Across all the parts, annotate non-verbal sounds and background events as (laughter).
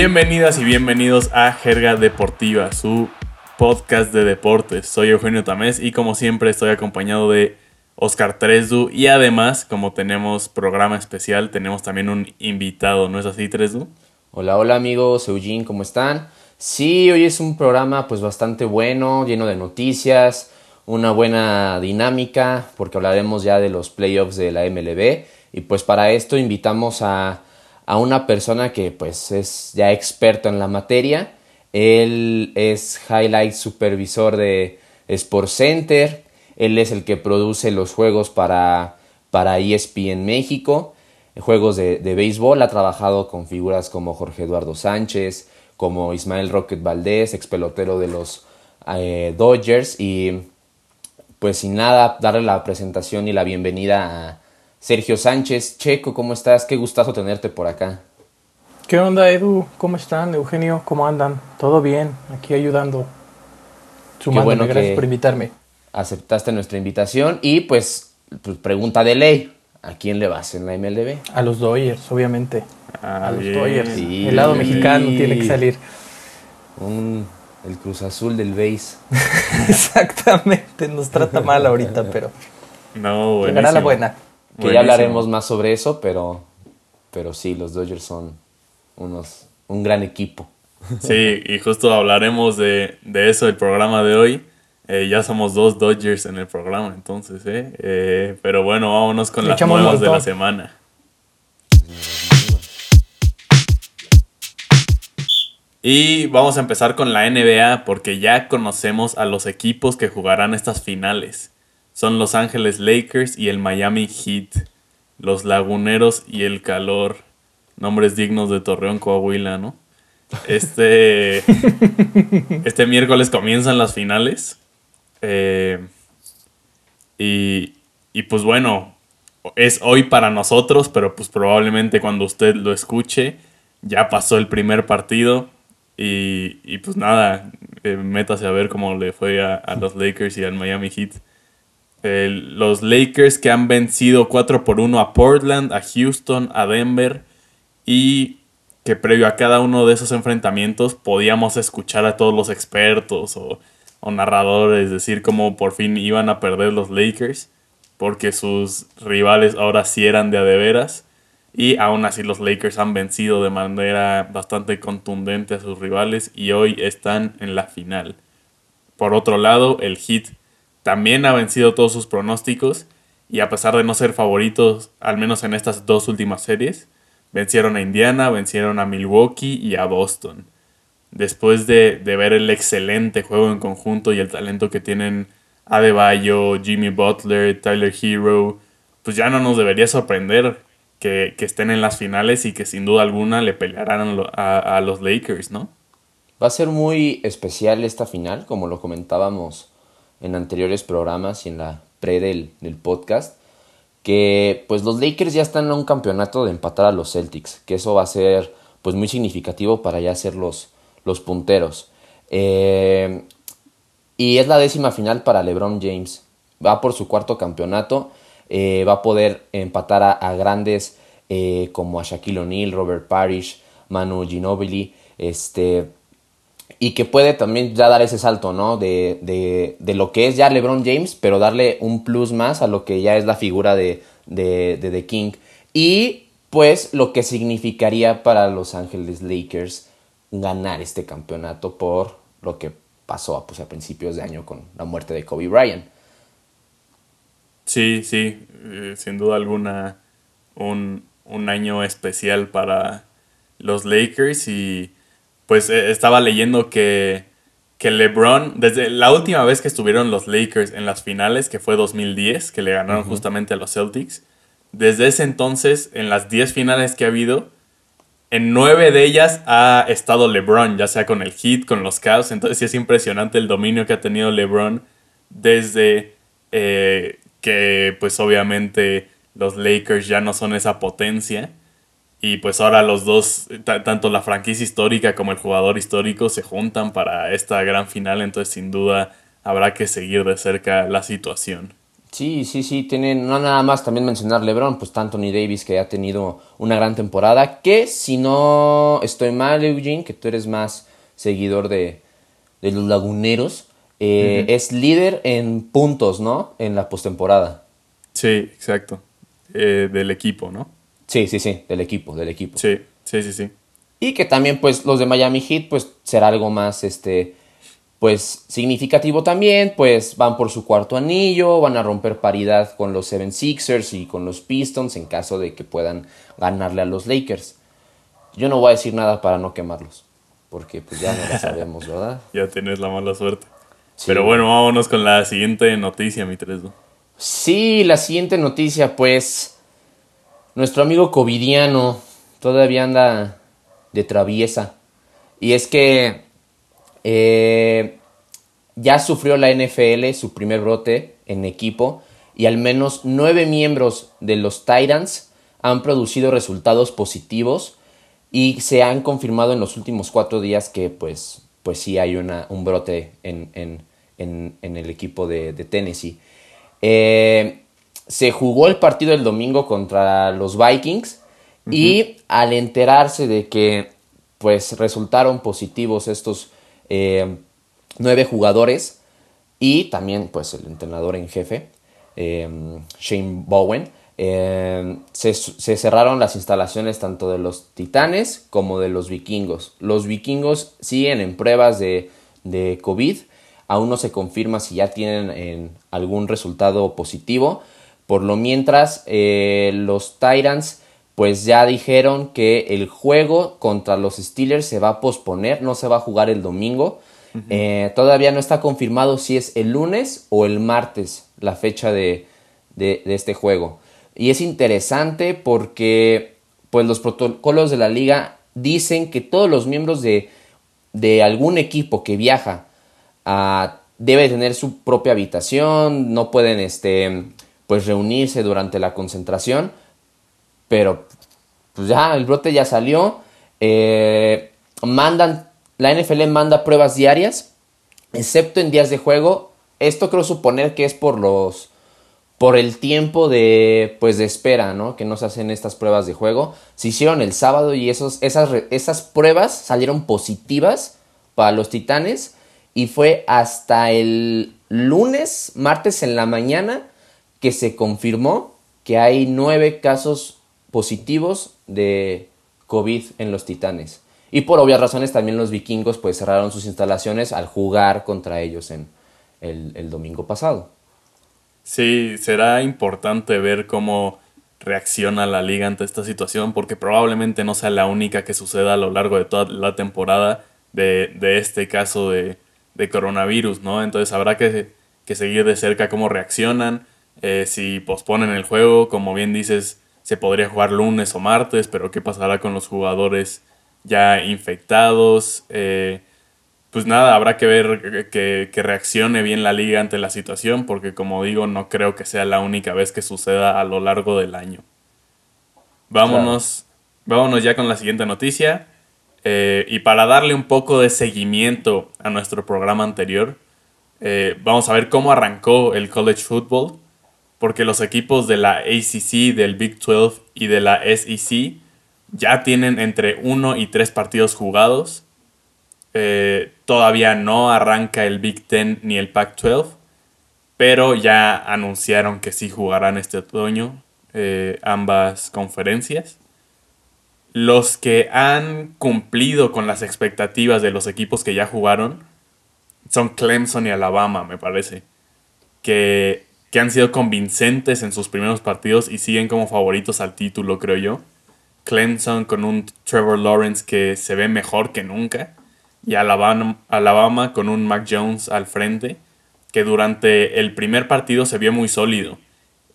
Bienvenidas y bienvenidos a Jerga Deportiva, su podcast de deportes. Soy Eugenio Tamés y como siempre estoy acompañado de Oscar Tresdu y además, como tenemos programa especial, tenemos también un invitado, ¿no es así, Tresdu? Hola, hola amigos, Eugene, ¿cómo están? Sí, hoy es un programa pues bastante bueno, lleno de noticias, una buena dinámica, porque hablaremos ya de los playoffs de la MLB y pues para esto invitamos a, a una persona que pues es ya experto en la materia. Él es Highlight Supervisor de Sport Center, él es el que produce los juegos para, para ESPN México, juegos de, béisbol. Ha trabajado con figuras como Jorge Eduardo Sánchez, como Ismael Rocket Valdés, ex pelotero de los eh, Dodgers. Y pues sin nada, darle la presentación y la bienvenida a Sergio Sánchez. Checo, ¿cómo estás? Qué gustazo tenerte por acá. ¿Qué onda, Edu? ¿Cómo están, Eugenio? ¿Cómo andan? ¿Todo bien? Aquí ayudando. Sumándome. bueno gracias por invitarme aceptaste nuestra invitación y pues, pues, pregunta de ley, ¿a quién le vas en la MLB? A los Dodgers, obviamente. a los Dodgers. el lado mexicano tiene que salir. el Cruz Azul del base. (laughs) Exactamente, nos trata mal ahorita, pero no, llegará la buena. Que ya hablaremos más sobre eso, pero, pero sí, los Dodgers son unos, un gran equipo. Sí, y justo hablaremos de, de eso el programa de hoy. Eh, ya somos dos Dodgers en el programa, entonces, ¿eh? eh pero bueno, vámonos con las nuevas de la semana. Y vamos a empezar con la NBA porque ya conocemos a los equipos que jugarán estas finales. Son Los Ángeles Lakers y el Miami Heat. Los Laguneros y el Calor. Nombres dignos de Torreón, Coahuila, ¿no? Este, (laughs) este miércoles comienzan las finales. Eh, y, y pues bueno, es hoy para nosotros, pero pues probablemente cuando usted lo escuche ya pasó el primer partido y, y pues nada, eh, métase a ver cómo le fue a, los Lakers y al Miami Heat. Los Lakers que han vencido 4 por 1 a Portland, a Houston, a Denver y que previo a cada uno de esos enfrentamientos podíamos escuchar a todos los expertos o o narradores decir cómo por fin iban a perder los Lakers porque sus rivales ahora sí eran de a de veras y aún así los Lakers han vencido de manera bastante contundente a sus rivales y hoy están en la final. Por otro lado, el Heat también ha vencido todos sus pronósticos y a pesar de no ser favoritos, al menos en estas dos últimas series, vencieron a Indiana, vencieron a Milwaukee y a Boston después de, ver el excelente juego en conjunto y el talento que tienen Adebayo, Jimmy Butler, Tyler Hero, pues ya no nos debería sorprender que, estén en las finales y que sin duda alguna le pelearán a, los Lakers, ¿no? Va a ser muy especial esta final, como lo comentábamos en anteriores programas y en la pre del, podcast, que pues los Lakers ya están en un campeonato de empatar a los Celtics, que eso va a ser pues muy significativo para ya ser los, los punteros. Eh, y es la décima final para LeBron James. Va por su cuarto campeonato. Eh, va a poder empatar a, grandes eh, como a Shaquille O'Neal, Robert Parrish, Manu Ginobili. Este, y que puede también ya dar ese salto, ¿no? De, de, de, lo que es ya LeBron James, pero darle un plus más a lo que ya es la figura de, de, de The King. Y pues lo que significaría para Los Ángeles Lakers ganar este campeonato por lo que pasó pues, a principios de año con la muerte de Kobe Bryant. Sí, sí, eh, sin duda alguna un, año especial para los Lakers y pues eh, estaba leyendo que, que LeBron, desde la última vez que estuvieron los Lakers en las finales, que fue 2010, que le ganaron justamente a los Celtics, desde ese entonces, en las 10 finales que ha habido, en nueve de ellas ha estado LeBron, ya sea con el Heat, con los Cavs. Entonces sí es impresionante el dominio que ha tenido LeBron desde eh, que pues obviamente los Lakers ya no son esa potencia. Y pues ahora los dos, tanto la franquicia histórica como el jugador histórico, se juntan para esta gran final. Entonces sin duda habrá que seguir de cerca la situación. Sí, sí, sí, tienen, no nada más también mencionar LeBron, pues Anthony Davis que ha tenido una gran temporada, que si no estoy mal, Eugene, que tú eres más seguidor de, de los laguneros, eh, es líder en puntos, ¿no? En la postemporada. Sí, exacto. Eh, del equipo, ¿no? Sí, sí, sí, del equipo, del equipo. Sí, sí, sí, sí. Y que también, pues, los de Miami Heat, pues, será algo más, este, pues, significativo también, pues, van por su cuarto anillo, van a romper paridad con los Seven Sixers y con los Pistons en caso de que puedan ganarle a los Lakers. Yo no voy a decir nada para no quemarlos, porque pues ya no lo (laughs) sabemos, ¿verdad? ya tienes la mala suerte. Pero bueno, vámonos con la siguiente noticia, mi Tresdo. Sí, la siguiente noticia, pues, nuestro amigo Covidiano todavía anda de traviesa. Y es que eh, ya sufrió la NFL su primer brote en equipo y al menos nueve miembros de los Titans han producido resultados positivos y se han confirmado en los últimos cuatro días que pues, pues sí hay una, un brote en, el equipo de, Tennessee. Eh, se jugó el partido el domingo contra los Vikings y al enterarse de que pues resultaron positivos estos eh, nueve jugadores y también pues el entrenador en jefe, eh, Shane Bowen, eh, se, cerraron las instalaciones tanto de los titanes como de los vikingos. Los vikingos siguen en pruebas de, de COVID, aún no se confirma si ya tienen algún resultado positivo. Por lo mientras, los Titans pues ya dijeron que el juego contra los Steelers se va a posponer, no se va a jugar el domingo. Eh, todavía no está confirmado si es el lunes o el martes la fecha de, este juego. Y es interesante porque pues los protocolos de la liga dicen que todos los miembros de, algún equipo que viaja a, debe tener su propia habitación, no pueden este, pues reunirse durante la concentración pero pues ya el brote ya salió. Eh, mandan, la NFL manda pruebas diarias, excepto en días de juego. Esto creo suponer que es por los por el tiempo de pues de espera, ¿no? Que no se hacen estas pruebas de juego. Se hicieron el sábado y esos, esas, esas pruebas salieron positivas para los Titanes y fue hasta el lunes, martes en la mañana que se confirmó que hay nueve casos positivos de COVID en los Titanes. Y por obvias razones también los vikingos pues cerraron sus instalaciones al jugar contra ellos en el, domingo pasado. Sí, será importante ver cómo reacciona la liga ante esta situación porque probablemente no sea la única que suceda a lo largo de toda la temporada de, este caso de, coronavirus, ¿no? Entonces habrá que, seguir de cerca cómo reaccionan, eh, si posponen el juego, como bien dices, se podría jugar lunes o martes, pero ¿qué pasará con los jugadores ya infectados? Eh, pues nada, habrá que ver que, reaccione bien la liga ante la situación, porque como digo, no creo que sea la única vez que suceda a lo largo del año. Vámonos, vámonos ya con la siguiente noticia. Eh, y para darle un poco de seguimiento a nuestro programa anterior, eh, vamos a ver cómo arrancó el college football porque los equipos de la ACC, del Big 12 y de la SEC ya tienen entre uno y tres partidos jugados. Eh, todavía no arranca el Big 10 ni el Pac 12, pero ya anunciaron que sí jugarán este otoño eh, ambas conferencias. Los que han cumplido con las expectativas de los equipos que ya jugaron son Clemson y Alabama, me parece. Que que han sido convincentes en sus primeros partidos y siguen como favoritos al título, creo yo. Clemson con un Trevor Lawrence que se ve mejor que nunca. Y Alabama, con un Mac Jones al frente, que durante el primer partido se vio muy sólido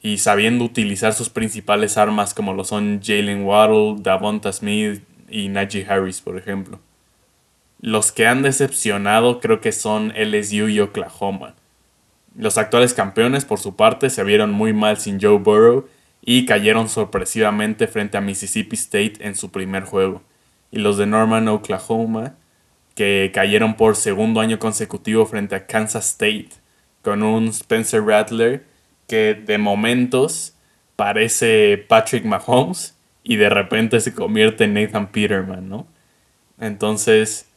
y sabiendo utilizar sus principales armas como lo son Jalen Waddle, Davonta Smith y Najee Harris, por ejemplo. Los que han decepcionado creo que son LSU y Oklahoma los actuales campeones, por su parte, se vieron muy mal sin Joe Burrow y cayeron sorpresivamente frente a Mississippi State en su primer juego. Y los de Norman, Oklahoma, que cayeron por segundo año consecutivo frente a Kansas State, con un Spencer Rattler que de momentos parece Patrick Mahomes y de repente se convierte en Nathan Peterman, ¿no? Entonces,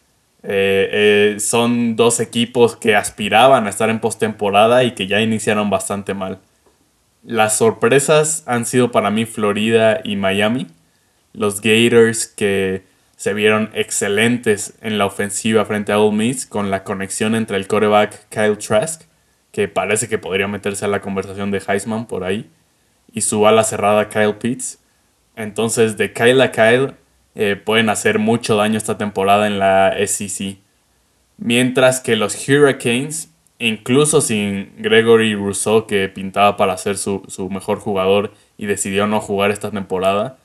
eh, eh, son dos equipos que aspiraban a estar en postemporada y que ya iniciaron bastante mal. Las sorpresas han sido para mí Florida y Miami. Los Gators que se vieron excelentes en la ofensiva frente a Ole Miss con la conexión entre el quarterback Kyle Trask, que parece que podría meterse a la conversación de Heisman por ahí, y su ala cerrada Kyle Pitts. Entonces, de Kyle a Kyle, eh, pueden hacer mucho daño esta temporada en la SEC. Mientras que los Hurricanes, incluso sin Gregory Rousseau, que pintaba para ser su, su mejor jugador y decidió no jugar esta temporada,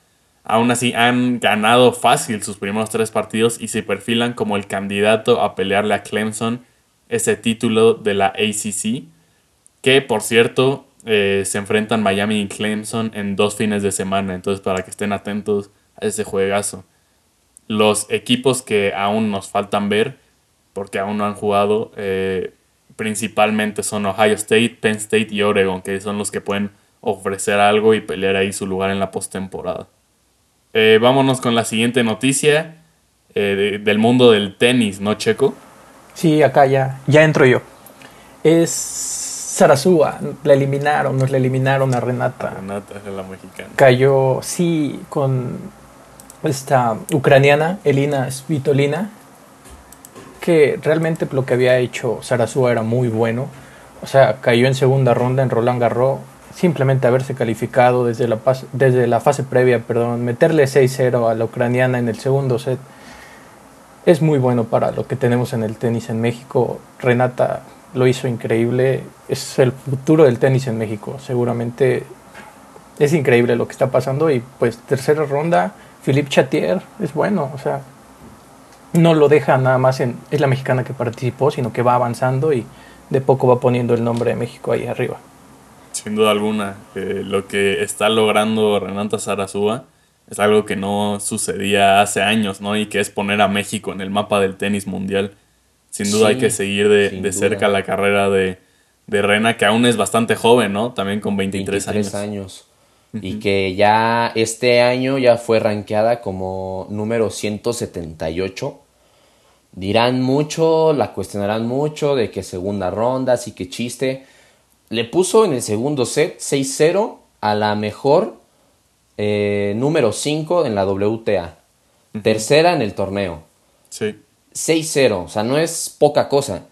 aún así han ganado fácil sus primeros tres partidos y se perfilan como el candidato a pelearle a Clemson ese título de la ACC, que por cierto eh, se enfrentan Miami y Clemson en dos fines de semana, entonces para que estén atentos a ese juegazo. Los equipos que aún nos faltan ver, porque aún no han jugado, eh, principalmente son Ohio State, Penn State y Oregon, que son los que pueden ofrecer algo y pelear ahí su lugar en la postemporada. Eh, vámonos con la siguiente noticia del mundo del tenis, ¿no, Checo? Sí, acá ya, ya entro yo. Es Sarasúa, la eliminaron, nos la eliminaron a Renata. Renata es la mexicana. Cayó, sí, con esta ucraniana, Elina Svitolina, que realmente lo que había hecho Sarasúa era muy bueno. O sea, cayó en segunda ronda en Roland Garros, simplemente haberse calificado desde la, desde la fase previa, perdón, meterle 6-0 a la ucraniana en el segundo set es muy bueno para lo que tenemos en el tenis en México. Renata lo hizo increíble. Es el futuro del tenis en México. Seguramente es increíble lo que está pasando. Y pues tercera ronda, Philippe Chatier es bueno. O sea, no lo deja nada más en... Es la mexicana que participó, sino que va avanzando y de poco va poniendo el nombre de México ahí arriba. Sin duda alguna, eh, lo que está logrando Renata Sarazúa es algo que no sucedía hace años, ¿no? Y que es poner a México en el mapa del tenis mundial. Sin duda hay que seguir de, cerca la carrera de, de, Rena, que aún es bastante joven, ¿no? También con 23, 23 años. Y que ya este año ya fue rankeada como número 178. Dirán mucho, la cuestionarán mucho de que segunda ronda, así que chiste. Le puso en el segundo set 6-0 a la mejor eh, número 5 en la WTA. Tercera en el torneo. Sí. 6-0, o sea, no es poca cosa.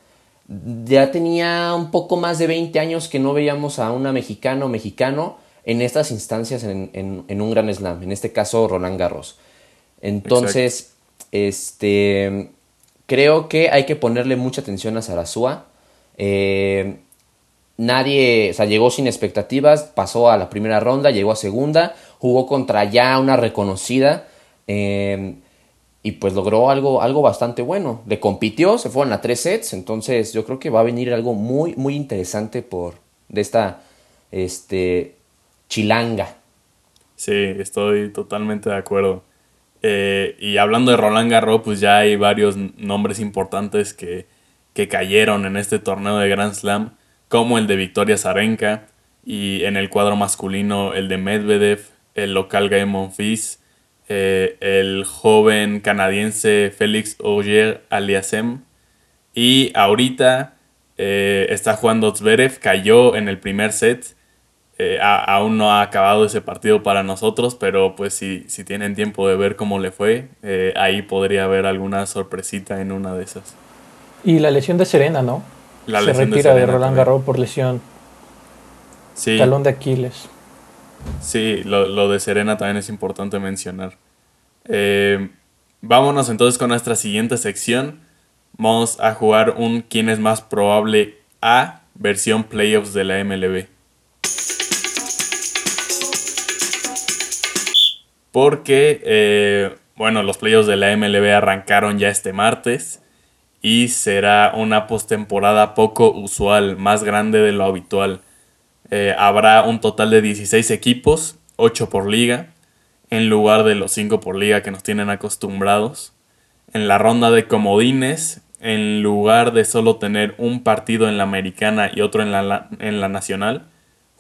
Ya tenía un poco más de 20 años que no veíamos a una mexicana o mexicano en estas instancias en, un gran slam, en este caso Roland Garros. Entonces, este, creo que hay que ponerle mucha atención a Sarasúa. Eh, nadie, o sea, llegó sin expectativas, pasó a la primera ronda, llegó a segunda, jugó contra ya una reconocida em, y pues logró algo, algo bastante bueno. Le compitió, se fueron a tres sets, entonces yo creo que va a venir algo muy, muy interesante por de esta este, chilanga. Sí, estoy totalmente de acuerdo. Eh, y hablando de Roland Garros, pues ya hay varios nombres importantes que, que cayeron en este torneo de Grand Slam, como el de Victoria Zarenka y en el cuadro masculino el de Medvedev, el local Game Monfils, eh, el joven canadiense Félix Auger Aliasem. Y ahorita eh, está jugando Zverev, cayó en el primer set. Eh, aún no ha acabado ese partido para nosotros, pero pues si, si tienen tiempo de ver cómo le fue, ahí podría haber alguna sorpresita en una de esas. Y la lesión de Serena, ¿no? La Se retira de, Roland Garros por lesión. Sí. Talón de Aquiles. Sí, lo, de Serena también es importante mencionar. Eh, vámonos entonces con nuestra siguiente sección. Vamos a jugar un quién es más probable a versión playoffs de la MLB. Porque, eh, bueno, los playoffs de la MLB arrancaron ya este martes y será una postemporada poco usual, más grande de lo habitual. Eh, habrá un total de 16 equipos, 8 por liga, en lugar de los 5 por liga que nos tienen acostumbrados. En la ronda de comodines, en lugar de solo tener un partido en la americana y otro en la, en la nacional,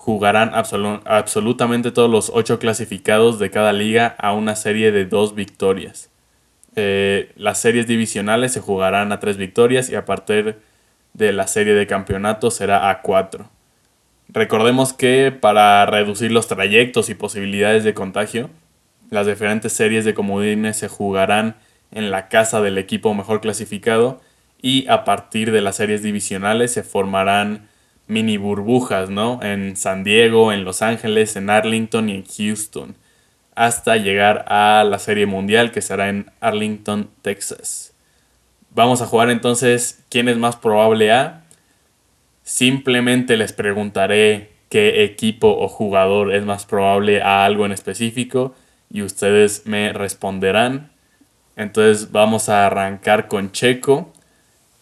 jugarán absolutamente todos los ocho clasificados de cada liga a una serie de dos victorias. Eh, las series divisionales se jugarán a tres victorias y a partir de la serie de campeonato será a cuatro. Recordemos que para reducir los trayectos y posibilidades de contagio, las diferentes series de comodines se jugarán en la casa del equipo mejor clasificado y a partir de las series divisionales se formarán mini burbujas, ¿no? En San Diego, en Los Ángeles, en Arlington y en Houston, hasta llegar a la Serie Mundial que será en Arlington, Texas. Vamos a jugar entonces quién es más probable a. Simplemente les preguntaré qué equipo o jugador es más probable a algo en específico y ustedes me responderán. Entonces vamos a arrancar con Checo.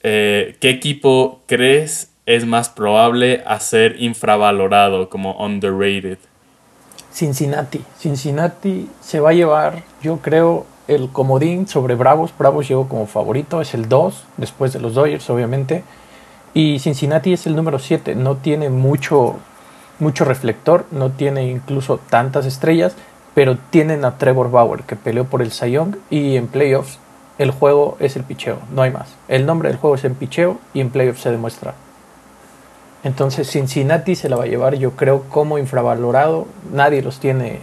Eh, ¿Qué equipo crees es más probable a ser infravalorado como underrated? Cincinnati. Cincinnati se va a llevar, yo creo, el comodín sobre Bravos. Bravos llegó como favorito, es el 2, después de los Dodgers, obviamente. Y Cincinnati es el número 7, no tiene mucho, mucho reflector, no tiene incluso tantas estrellas, pero tienen a Trevor Bauer, que peleó por el Cy Young, y en playoffs el juego es el picheo, no hay más. El nombre del juego es el picheo y en playoffs se demuestra. Entonces Cincinnati se la va a llevar, yo creo, como infravalorado. Nadie los tiene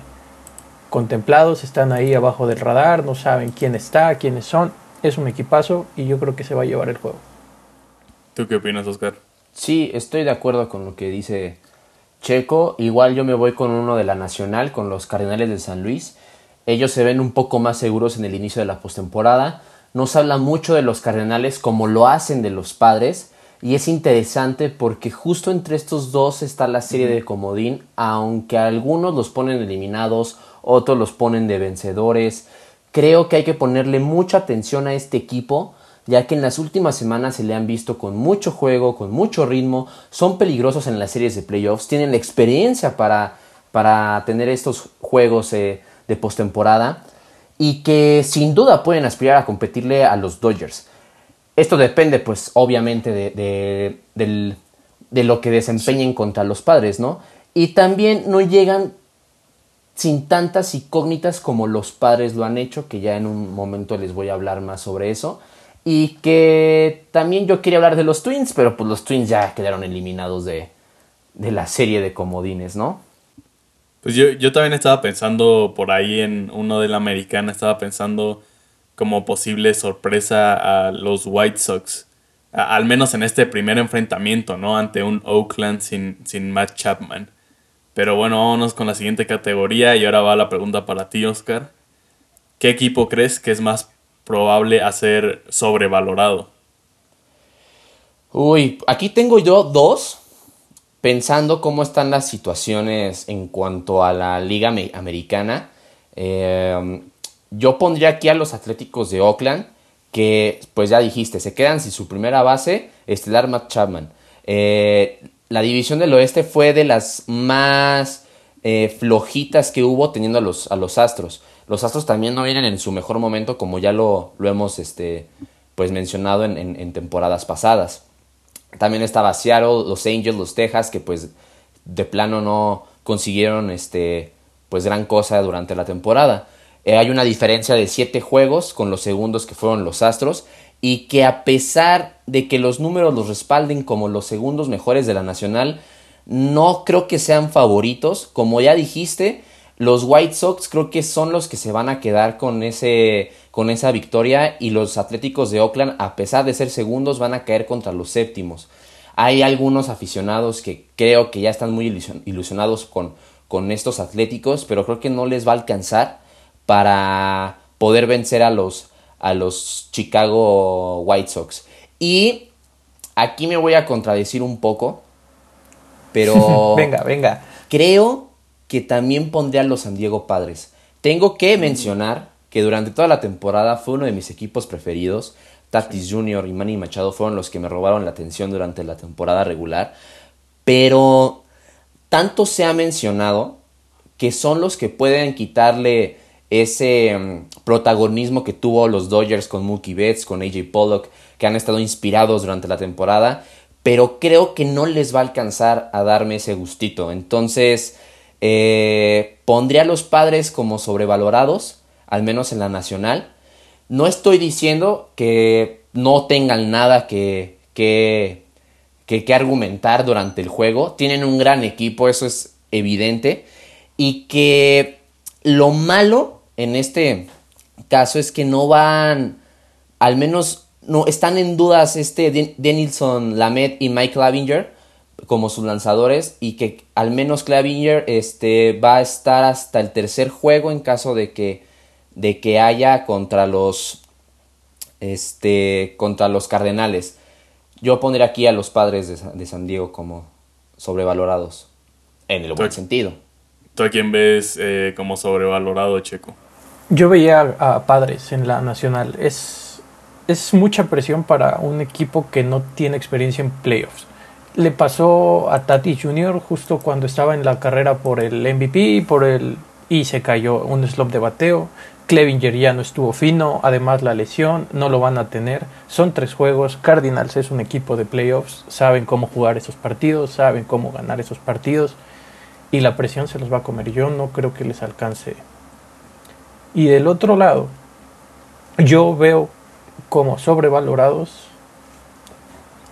contemplados, están ahí abajo del radar, no saben quién está, quiénes son. Es un equipazo y yo creo que se va a llevar el juego. ¿Tú qué opinas, Oscar? Sí, estoy de acuerdo con lo que dice Checo. Igual yo me voy con uno de la Nacional, con los Cardenales de San Luis. Ellos se ven un poco más seguros en el inicio de la postemporada. Nos habla mucho de los Cardenales como lo hacen de los padres y es interesante porque justo entre estos dos está la serie de comodín, aunque algunos los ponen eliminados, otros los ponen de vencedores. Creo que hay que ponerle mucha atención a este equipo, ya que en las últimas semanas se le han visto con mucho juego, con mucho ritmo, son peligrosos en las series de playoffs, tienen la experiencia para, para tener estos juegos eh, de postemporada y que sin duda pueden aspirar a competirle a los Dodgers. Esto depende, pues, obviamente, de, de, lo que desempeñen contra los padres, ¿no? Y también no llegan sin tantas incógnitas como los padres lo han hecho, que ya en un momento les voy a hablar más sobre eso. Y que también yo quería hablar de los Twins, pero pues los Twins ya quedaron eliminados de, de la serie de comodines, ¿no? Pues yo, yo también estaba pensando por ahí en uno de la americana, estaba pensando como posible sorpresa a los White Sox. al menos en este primer enfrentamiento, ¿no? Ante un Oakland sin, sin Matt Chapman. Pero bueno, vámonos con la siguiente categoría y ahora va la pregunta para ti, Oscar. ¿Qué equipo crees que es más probable a ser sobrevalorado? Uy, aquí tengo yo dos, pensando cómo están las situaciones en cuanto a la liga americana. Eh, yo pondría aquí a los Atléticos de Oakland, que pues ya dijiste, se quedan sin su primera base, estelar Matt Chapman. Eh, la división del oeste fue de las más eh, flojitas que hubo teniendo a los, a los Astros. Los Astros también no vienen en su mejor momento, como ya lo, lo hemos este, pues mencionado en, temporadas pasadas. También estaba Seattle, los Angels, los Texas, que pues de plano no consiguieron este, pues gran cosa durante la temporada. Eh, hay una diferencia de 7 juegos con los segundos que fueron los Astros y que a pesar de que los números los respalden como los segundos mejores de la Nacional, no creo que sean favoritos. Como ya dijiste, los White Sox creo que son los que se van a quedar con, ese, con esa victoria y los Atléticos de Oakland, a pesar de ser segundos, van a caer contra los séptimos. Hay algunos aficionados que creo que ya están muy ilusionados con, con estos Atléticos, pero creo que no les va a alcanzar para poder vencer a los, a los Chicago White Sox. Y aquí me voy a contradecir un poco, pero... (laughs) venga, venga. Creo que también pondré a los San Diego Padres. Tengo que mencionar que durante toda la temporada fue uno de mis equipos preferidos. Tatis Jr. y Manny Machado fueron los que me robaron la atención durante la temporada regular. Pero tanto se ha mencionado que son los que pueden quitarle ese mm, protagonismo que tuvo los Dodgers con Mookie Betts, con AJ Pollock, que han estado inspirados durante la temporada. pero creo que no les va a alcanzar a darme ese gustito. Entonces, eh, pondría a los padres como sobrevalorados, al menos en la nacional. No estoy diciendo que no tengan nada que, que, que, argumentar durante el juego. Tienen un gran equipo, eso es evidente. Y que lo malo en este caso es que no van, al menos no están en dudas este Denilson Lamet y Mike Lavinger como sus lanzadores y que al menos Clavinger este, va a estar hasta el tercer juego en caso de que, de que haya contra los, este, contra los Cardenales. Yo pondré aquí a los padres de, San Diego como sobrevalorados, en el buen sentido. ¿Tú a quién ves eh, como sobrevalorado, Checo? Yo veía a, padres en la nacional. Es, es mucha presión para un equipo que no tiene experiencia en playoffs le pasó a Tati Jr. justo cuando estaba en la carrera por el MVP por el, y se cayó un slop de bateo. Clevinger ya no estuvo fino, además la lesión, no lo van a tener. Son tres juegos, Cardinals es un equipo de playoffs, saben cómo jugar esos partidos, saben cómo ganar esos partidos y la presión se los va a comer. Yo no creo que les alcance. Y del otro lado, yo veo como sobrevalorados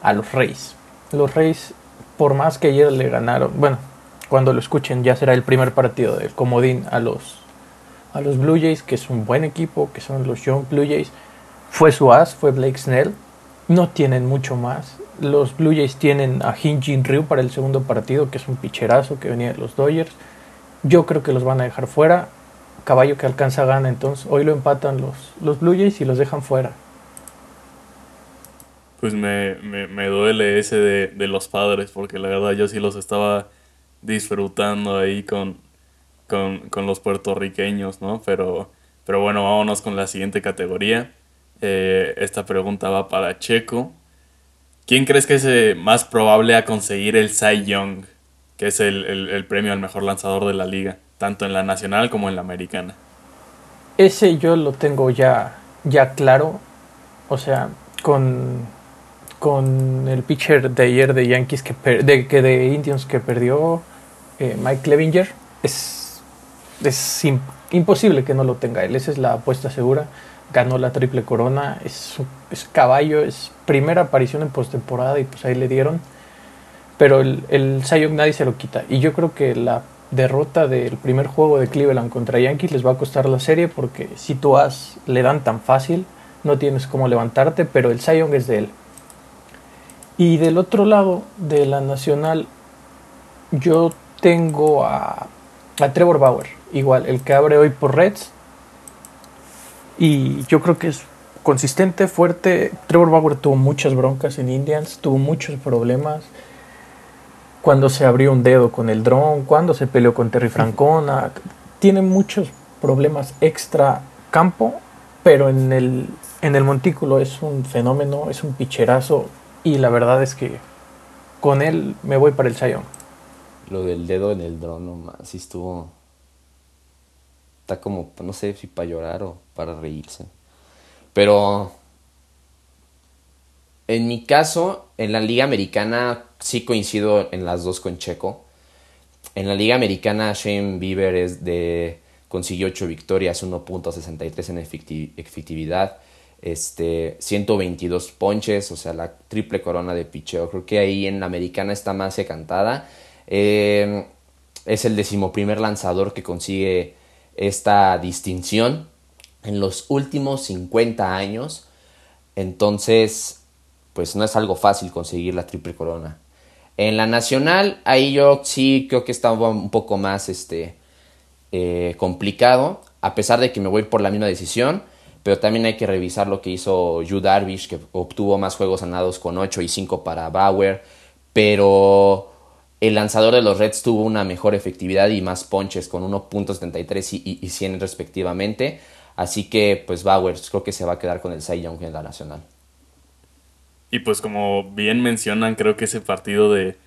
a los Reyes los Reyes, por más que ayer le ganaron, bueno, cuando lo escuchen ya será el primer partido del comodín a los, a los Blue Jays, que es un buen equipo, que son los Young Blue Jays. Fue su as, fue Blake Snell. No tienen mucho más. Los Blue Jays tienen a Jin Ryu para el segundo partido, que es un picherazo que venía de los Dodgers. Yo creo que los van a dejar fuera. Caballo que alcanza gana, entonces hoy lo empatan los, los Blue Jays y los dejan fuera pues me, me, duele ese de, los padres, porque la verdad yo sí los estaba disfrutando ahí con, con, los puertorriqueños, ¿no? Pero, pero bueno, vámonos con la siguiente categoría. Eh, esta pregunta va para Checo. ¿Quién crees que es eh, más probable a conseguir el Cy Young, que es el, el premio al mejor lanzador de la liga, tanto en la nacional como en la americana? Ese yo lo tengo ya, ya claro. O sea, con con el pitcher de ayer de Yankees que de, que de Indians que perdió eh, Mike Clevinger es, es imposible que no lo tenga él. Esa es la apuesta segura. Ganó la triple corona. Es, es caballo es primera aparición en postemporada y pues ahí le dieron. Pero el, el nadie se lo quita. Y yo creo que la derrota del primer juego de Cleveland contra Yankees les va a costar la serie porque si tú has le dan tan fácil no tienes cómo levantarte pero el Cy es de él y del otro lado de la nacional, yo tengo a, a Trevor Bauer, igual, el que abre hoy por Reds. Y yo creo que es consistente, fuerte. Trevor Bauer tuvo muchas broncas en Indians, tuvo muchos problemas. Cuando se abrió un dedo con el dron, cuando se peleó con Terry Francona. Tiene muchos problemas extra campo, pero en el, en el montículo es un fenómeno, es un picherazo y la verdad es que con él me voy para el Sayón. Lo del dedo en el dron, nomás, sí estuvo. Está como, no sé si para llorar o para reírse. Pero. En mi caso, en la Liga Americana sí coincido en las dos con Checo. En la Liga Americana, Shane Bieber es de. consiguió 8 victorias, 1.63 en efectividad este, 122 ponches, o sea, la triple corona de picheo. Creo que ahí en la americana está más cantada. Eh, es el decimoprimer lanzador que consigue esta distinción en los últimos 50 años. Entonces, pues no es algo fácil conseguir la triple corona. En la nacional, ahí yo sí creo que estaba un poco más este, eh, complicado, a pesar de que me voy por la misma decisión pero también hay que revisar lo que hizo Yu Darvish, que obtuvo más juegos ganados con 8 y 5 para Bauer, pero el lanzador de los Reds tuvo una mejor efectividad y más ponches con 1.73 y, y, 100 respectivamente, así que pues Bauer creo que se va a quedar con el Cy Young en la nacional. Y pues como bien mencionan, creo que ese partido de,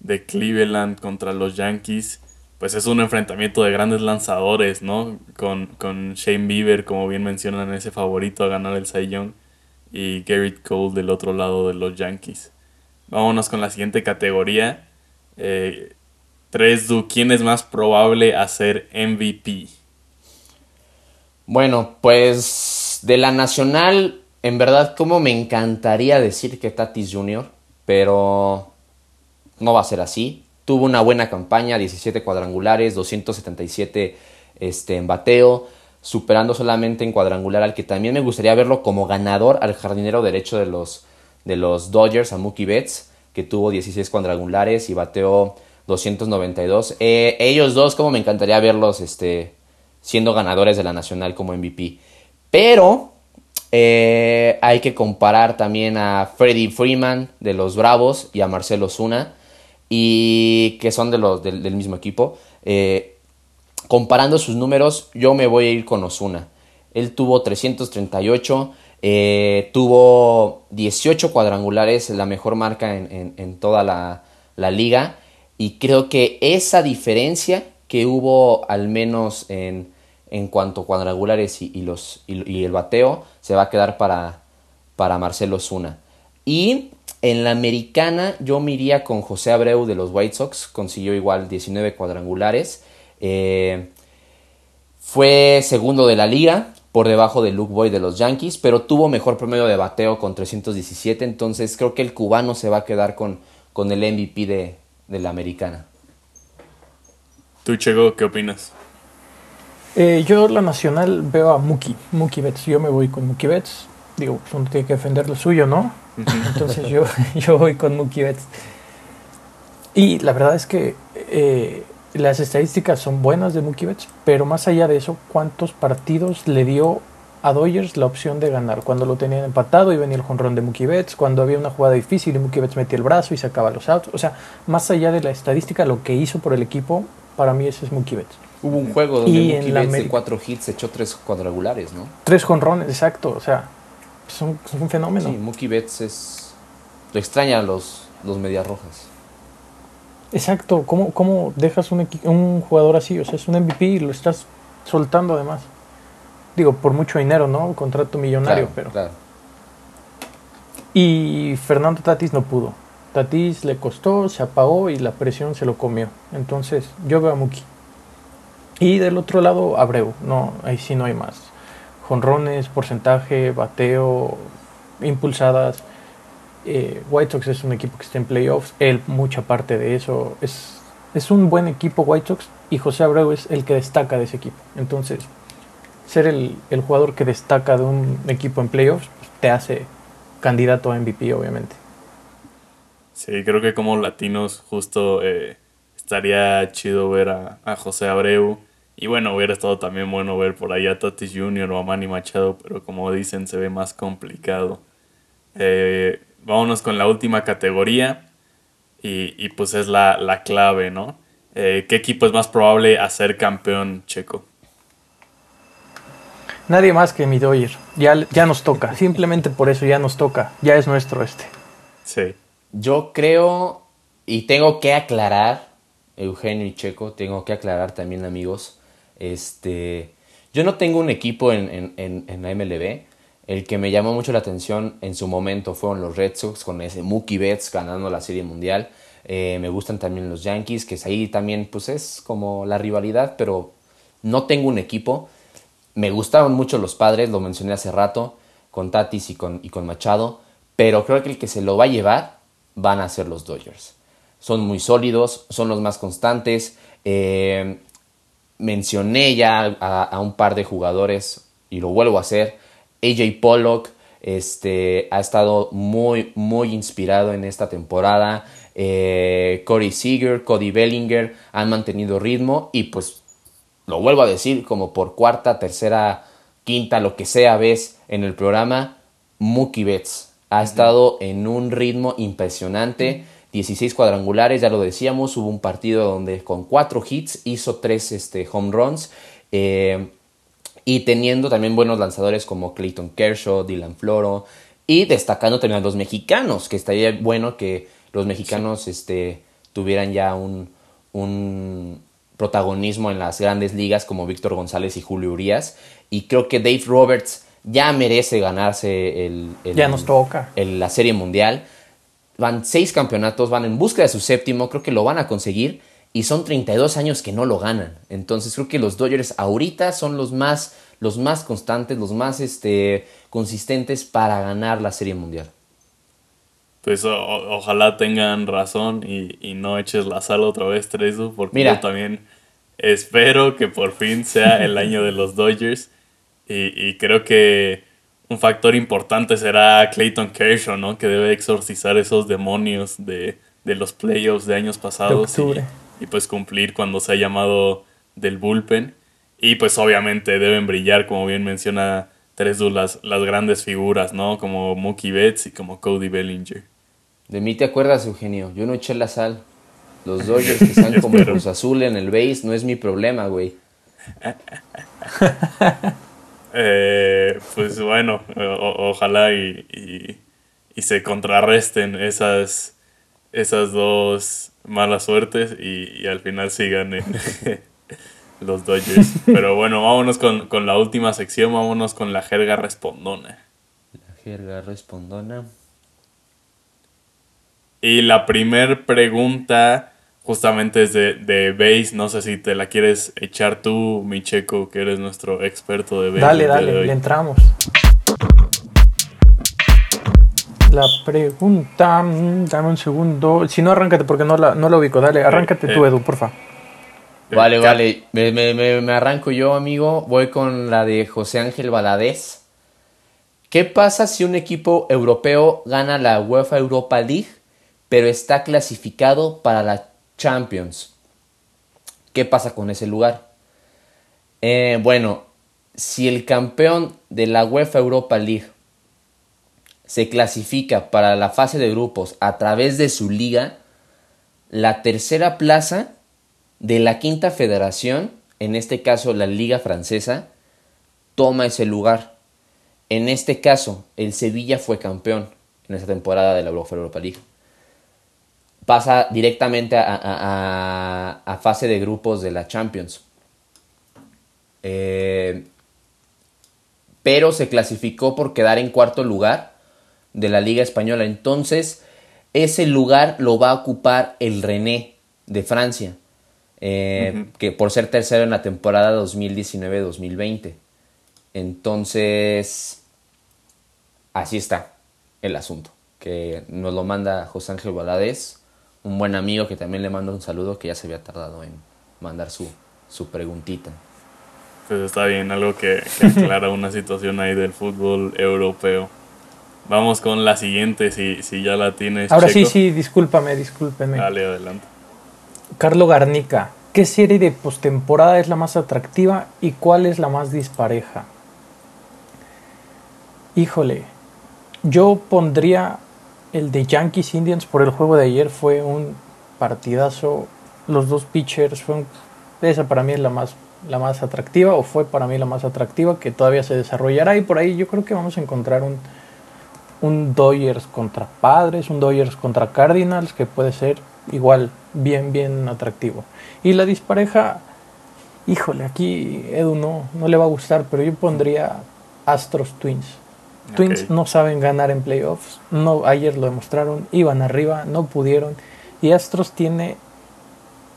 de Cleveland contra los Yankees pues es un enfrentamiento de grandes lanzadores, ¿no? Con, con Shane Bieber, como bien mencionan, ese favorito a ganar el Cy Young, y Garrett Cole del otro lado de los Yankees. vámonos con la siguiente categoría. Eh, tres, ¿quién es más probable a ser MVP? Bueno, pues de la nacional, en verdad, como me encantaría decir que Tatis Jr., pero no va a ser así. Tuvo una buena campaña, 17 cuadrangulares, 277 este, en bateo, superando solamente en cuadrangular al que también me gustaría verlo como ganador al jardinero derecho de los, de los Dodgers, a Mookie Betts, que tuvo 16 cuadrangulares y bateó 292. Eh, ellos dos, como me encantaría verlos este, siendo ganadores de la Nacional como MVP. Pero eh, hay que comparar también a Freddie Freeman de los Bravos y a Marcelo Zuna y que son de los, del, mismo equipo. Eh, comparando sus números, yo me voy a ir con Osuna. Él tuvo 338, eh, tuvo 18 cuadrangulares, la mejor marca en, toda la, liga. Y creo que esa diferencia que hubo al menos en, en cuanto a cuadrangulares y, los, y, el bateo se va a quedar para, para Marcelo Zuna. Y en la americana yo me iría con José Abreu de los White Sox, consiguió igual 19 cuadrangulares. Eh, fue segundo de la liga, por debajo de Luke Boy de los Yankees, pero tuvo mejor promedio de bateo con 317, entonces creo que el cubano se va a quedar con, con el MVP de, de la americana. ¿Tú, Chego, qué opinas? Eh, yo la nacional veo a Mookie, Mookie Betts. Yo me voy con Mookie Betts. Digo, pues uno tiene que defender lo suyo, ¿no? Entonces yo, (laughs) yo voy con Mookie Betts. Y la verdad es que eh, las estadísticas son buenas de Mookie Betts, pero más allá de eso, ¿cuántos partidos le dio a Dodgers la opción de ganar? Cuando lo tenían empatado y venía el jonrón de Mookie Betts, cuando había una jugada difícil y Mookie Betts metía el brazo y sacaba los outs. O sea, más allá de la estadística, lo que hizo por el equipo, para mí ese es Mookie Betts. Hubo un juego donde Mookie Betts de cuatro hits echó tres cuadrangulares, ¿no? Tres jonrones, exacto. O sea, son, un fenómeno. Sí, Mookie Betts es. Lo extraña a los, los Medias Rojas. Exacto. ¿Cómo, cómo dejas un, un jugador así? O sea, es un MVP y lo estás soltando además. Digo, por mucho dinero, ¿no? Un contrato millonario, pero. Claro. Y Fernando Tatis no pudo. Tatis le costó, se apagó y la presión se lo comió. Entonces, yo veo a Mookie. Y del otro lado, Abreu. No, ahí sí no hay más jonrones, porcentaje, bateo, impulsadas. Eh, White Sox es un equipo que está en playoffs, él mucha parte de eso. Es, es un buen equipo White Sox y José Abreu es el que destaca de ese equipo. Entonces, ser el, jugador que destaca de un equipo en playoffs pues, te hace candidato a MVP, obviamente. Sí, creo que como latinos justo eh, estaría chido ver a, a José Abreu y bueno, hubiera estado también bueno ver por ahí a Tatis Jr. o a Manny Machado, pero como dicen, se ve más complicado. Eh, vámonos con la última categoría y, pues es la, clave, ¿no? Eh, ¿Qué equipo es más probable a ser campeón checo? Nadie más que mi Doyer. Ya, ya nos toca. (laughs) Simplemente por eso ya nos toca. Ya es nuestro este. Sí. Yo creo, y tengo que aclarar, Eugenio y Checo, tengo que aclarar también amigos, este, yo no tengo un equipo en, en, en, la MLB. El que me llamó mucho la atención en su momento fueron los Red Sox con ese Mookie Betts ganando la Serie Mundial. Eh, me gustan también los Yankees, que es ahí también pues es como la rivalidad, pero no tengo un equipo. Me gustaban mucho los padres, lo mencioné hace rato, con Tatis y con, y con Machado, pero creo que el que se lo va a llevar van a ser los Dodgers. Son muy sólidos, son los más constantes. Eh, mencioné ya a, un par de jugadores y lo vuelvo a hacer. AJ Pollock este, ha estado muy, muy inspirado en esta temporada. Eh, Corey Seager, Cody Bellinger han mantenido ritmo y pues lo vuelvo a decir como por cuarta, tercera, quinta, lo que sea vez en el programa, Mookie Betts ha estado en un ritmo impresionante. 16 cuadrangulares, ya lo decíamos, hubo un partido donde con 4 hits hizo 3 este, home runs. Eh, y teniendo también buenos lanzadores como Clayton Kershaw, Dylan Floro. Y destacando también a los mexicanos, que estaría bueno que los mexicanos este, tuvieran ya un, un protagonismo en las grandes ligas como Víctor González y Julio Urias. Y creo que Dave Roberts ya merece ganarse el, ya nos toca. la Serie Mundial van seis campeonatos, van en busca de su séptimo, creo que lo van a conseguir y son 32 años que no lo ganan. Entonces creo que los Dodgers ahorita son los más, los más constantes, los más este, consistentes para ganar la Serie Mundial. Pues ojalá tengan razón y, no eches la sal otra vez, Tresu, porque yo también espero que por fin sea el año de los Dodgers y, creo que un factor importante será Clayton Kershaw, ¿no? Que debe exorcizar esos demonios de, los playoffs de años pasados y pues cumplir cuando se ha llamado del bullpen. Y pues obviamente deben brillar, como bien menciona tres las, las grandes figuras, ¿no? Como Mookie Betts y como Cody Bellinger. De mí te acuerdas, Eugenio. Yo no eché la sal. Los (laughs) Dodgers que están como Cruz Azul en el base no es mi problema, güey. (laughs) eh, pues bueno, ojalá y, y, se contrarresten esas, esas dos malas suertes y, al final sigan (laughs) los Dodgers. Pero bueno, vámonos con, con, la última sección, vámonos con la jerga respondona. La jerga respondona. Y la primer pregunta justamente es de, de base, no sé si te la quieres echar tú, Micheco, que eres nuestro experto de base. Dale, dale, le entramos. La pregunta, mm, dame un segundo. Si no, arráncate porque no la, no la ubico. Dale, arráncate tú, eh, Edu, porfa. Vale, vale. Me, me, arranco yo, amigo. Voy con la de José Ángel Valadez. ¿Qué pasa si un equipo europeo gana la UEFA Europa League, pero está clasificado para la Champions? ¿Qué pasa con ese lugar? Eh, bueno, si el campeón de la UEFA Europa League se clasifica para la fase de grupos a través de su liga, la tercera plaza de la quinta federación, en este caso la liga francesa, toma ese lugar. En este caso, el Sevilla fue campeón en esa temporada de la Europa League. Pasa directamente a, fase de grupos de la Champions. Eh, pero se clasificó por quedar en cuarto lugar de la Liga Española. Entonces, ese lugar lo va a ocupar el René de Francia, eh, que por ser tercero en la temporada 2019-2020. Entonces, así está el asunto, que nos lo manda José Ángel Valadez, un buen amigo que también le manda un saludo que ya se había tardado en mandar su, su preguntita. Pues está bien, algo que, que aclara una situación ahí del fútbol europeo. Vamos con la siguiente, si, si ya la tienes. Ahora sí, sí, discúlpame, discúlpeme. Dale, adelante. Carlo Garnica, ¿qué serie de postemporada es la más atractiva y cuál es la más dispareja? Híjole, yo pondría el de Yankees Indians por el juego de ayer, fue un partidazo. Los dos pitchers, fue esa para mí es la más, la más atractiva, o fue para mí la más atractiva, que todavía se desarrollará y por ahí yo creo que vamos a encontrar un un Dodgers contra Padres, un Dodgers contra Cardinals, que puede ser igual bien, bien atractivo. Y la dispareja, híjole, aquí Edu no, no le va a gustar, pero yo pondría Astros Twins. Twins no saben ganar en playoffs, no, ayer lo demostraron, iban arriba, no pudieron. Y Astros tiene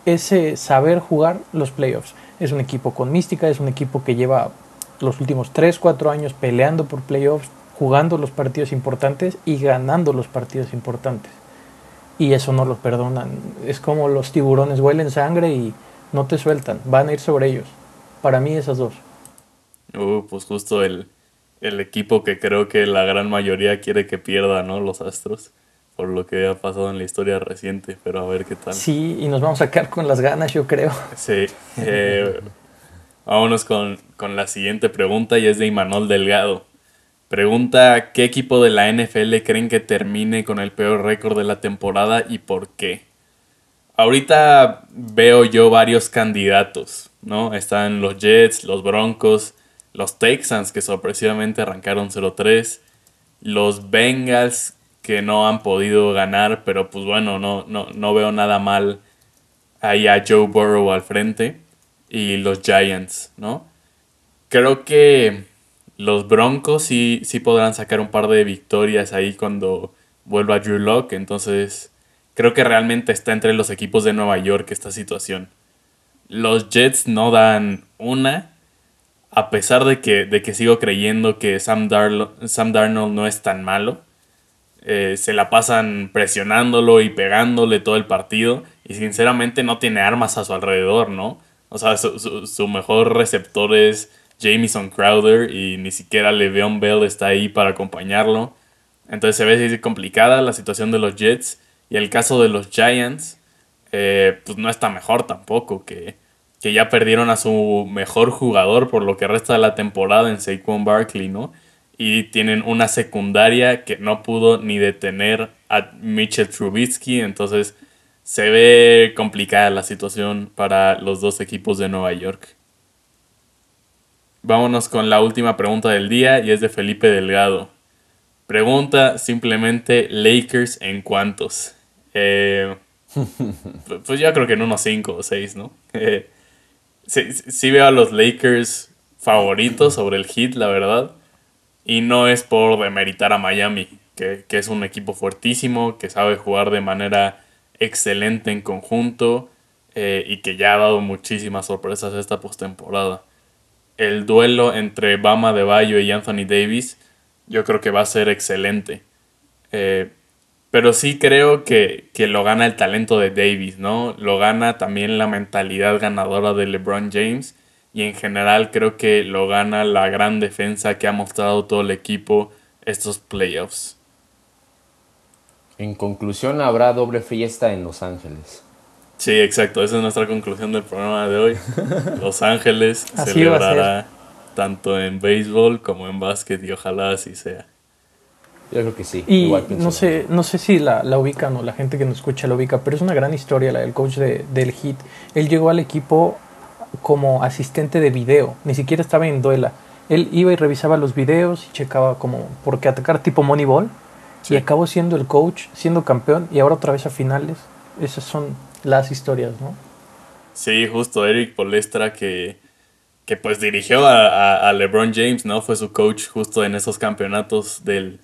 ese saber jugar los playoffs. Es un equipo con mística, es un equipo que lleva los últimos 3, 4 años peleando por playoffs, jugando los partidos importantes y ganando los partidos importantes. Y eso no lo perdonan. Es como los tiburones huelen sangre y no te sueltan, van a ir sobre ellos. Para mí esas dos. Uh, pues justo el, el equipo que creo que la gran mayoría quiere que pierda, ¿no? Los Astros, por lo que ha pasado en la historia reciente, pero a ver qué tal. Sí, y nos vamos a quedar con las ganas, yo creo. Sí. Eh, vámonos con, con la siguiente pregunta y es de Imanol Delgado. Pregunta, ¿qué equipo de la NFL creen que termine con el peor récord de la temporada y por qué? Ahorita veo yo varios candidatos, ¿no? Están los Jets, los Broncos, los Texans que sorpresivamente arrancaron 0-3, los Bengals que no han podido ganar, pero pues bueno, no, no, no veo nada mal ahí a Joe Burrow al frente y los Giants, ¿no? Creo que los Broncos sí, sí podrán sacar un par de victorias ahí cuando vuelva Drew Locke. Entonces, creo que realmente está entre los equipos de Nueva York esta situación. Los Jets no dan una, a pesar de que, de que sigo creyendo que Sam, Sam Darnold no es tan malo. Eh, se la pasan presionándolo y pegándole todo el partido. Y sinceramente no tiene armas a su alrededor, ¿no? O sea, su, mejor receptor es Jamison Crowder y ni siquiera Le'Veon Bell está ahí para acompañarlo. Entonces se ve complicada la situación de los Jets. Y el caso de los Giants, eh, pues no está mejor tampoco, que, que ya perdieron a su mejor jugador por lo que resta de la temporada en Saquon Barkley, ¿no? Y tienen una secundaria que no pudo ni detener a Mitchell Trubisky, entonces se ve complicada la situación para los dos equipos de Nueva York. Vámonos con la última pregunta del día y es de Felipe Delgado. Pregunta simplemente Lakers en cuántos. Eh, (laughs) pues yo creo que en unos 5 o 6, ¿no? (laughs) Eh, sí, veo a los Lakers favoritos sobre el Heat, la verdad. Y no es por demeritar a Miami, que, que es un equipo fuertísimo, que sabe jugar de manera excelente en conjunto eh, y que ya ha dado muchísimas sorpresas esta postemporada. El duelo entre Bama de Bayo y Anthony Davis yo creo que va a ser excelente. Eh, pero sí creo que, que, lo gana el talento de Davis, ¿no? Lo gana también la mentalidad ganadora de LeBron James y en general creo que lo gana la gran defensa que ha mostrado todo el equipo estos playoffs. En conclusión, habrá doble fiesta en Los Ángeles. Sí, exacto. Esa es nuestra conclusión del programa de hoy. (laughs) Los Ángeles celebrará tanto en béisbol como en básquet y ojalá así sea. Yo creo que sí. Y no sé, no sé si la, la, ubican o la gente que nos escucha la ubica, pero es una gran historia la del coach de, del Heat. Él llegó al equipo como asistente de video, ni siquiera estaba en duela. Él iba y revisaba los videos y checaba como, porque atacar tipo Moneyball y acabó siendo el coach, siendo campeón y ahora otra vez a finales. Esas son las historias, ¿no? Sí, justo Eric Polestra que, que pues dirigió a, LeBron James, ¿no? Fue su coach justo en esos campeonatos del,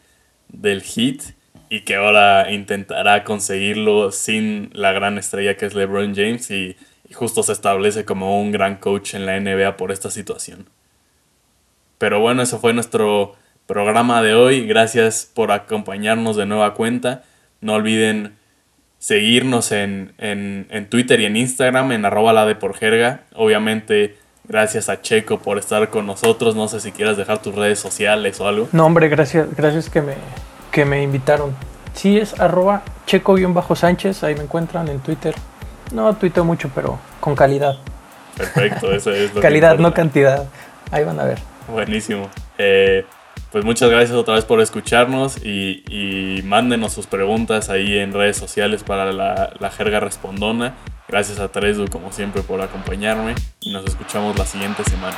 del Heat y que ahora intentará conseguirlo sin la gran estrella que es LeBron James y, justo se establece como un gran coach en la NBA por esta situación. Pero bueno, eso fue nuestro programa de hoy. Gracias por acompañarnos de nueva cuenta. No olviden seguirnos en, Twitter y en Instagram en arroba la de por jerga. Obviamente, gracias a Checo por estar con nosotros. No sé si quieras dejar tus redes sociales o algo. No, hombre, gracias, gracias que me, que me invitaron. Sí, es arroba checo-sánchez. Ahí me encuentran en Twitter. No tuiteo mucho, pero con calidad. Perfecto, eso es lo Calidad, no cantidad. Ahí van a ver. Buenísimo. Eh, pues muchas gracias otra vez por escucharnos y, y mándenos sus preguntas ahí en redes sociales para la, la jerga respondona. Gracias a Tresu como siempre por acompañarme y nos escuchamos la siguiente semana.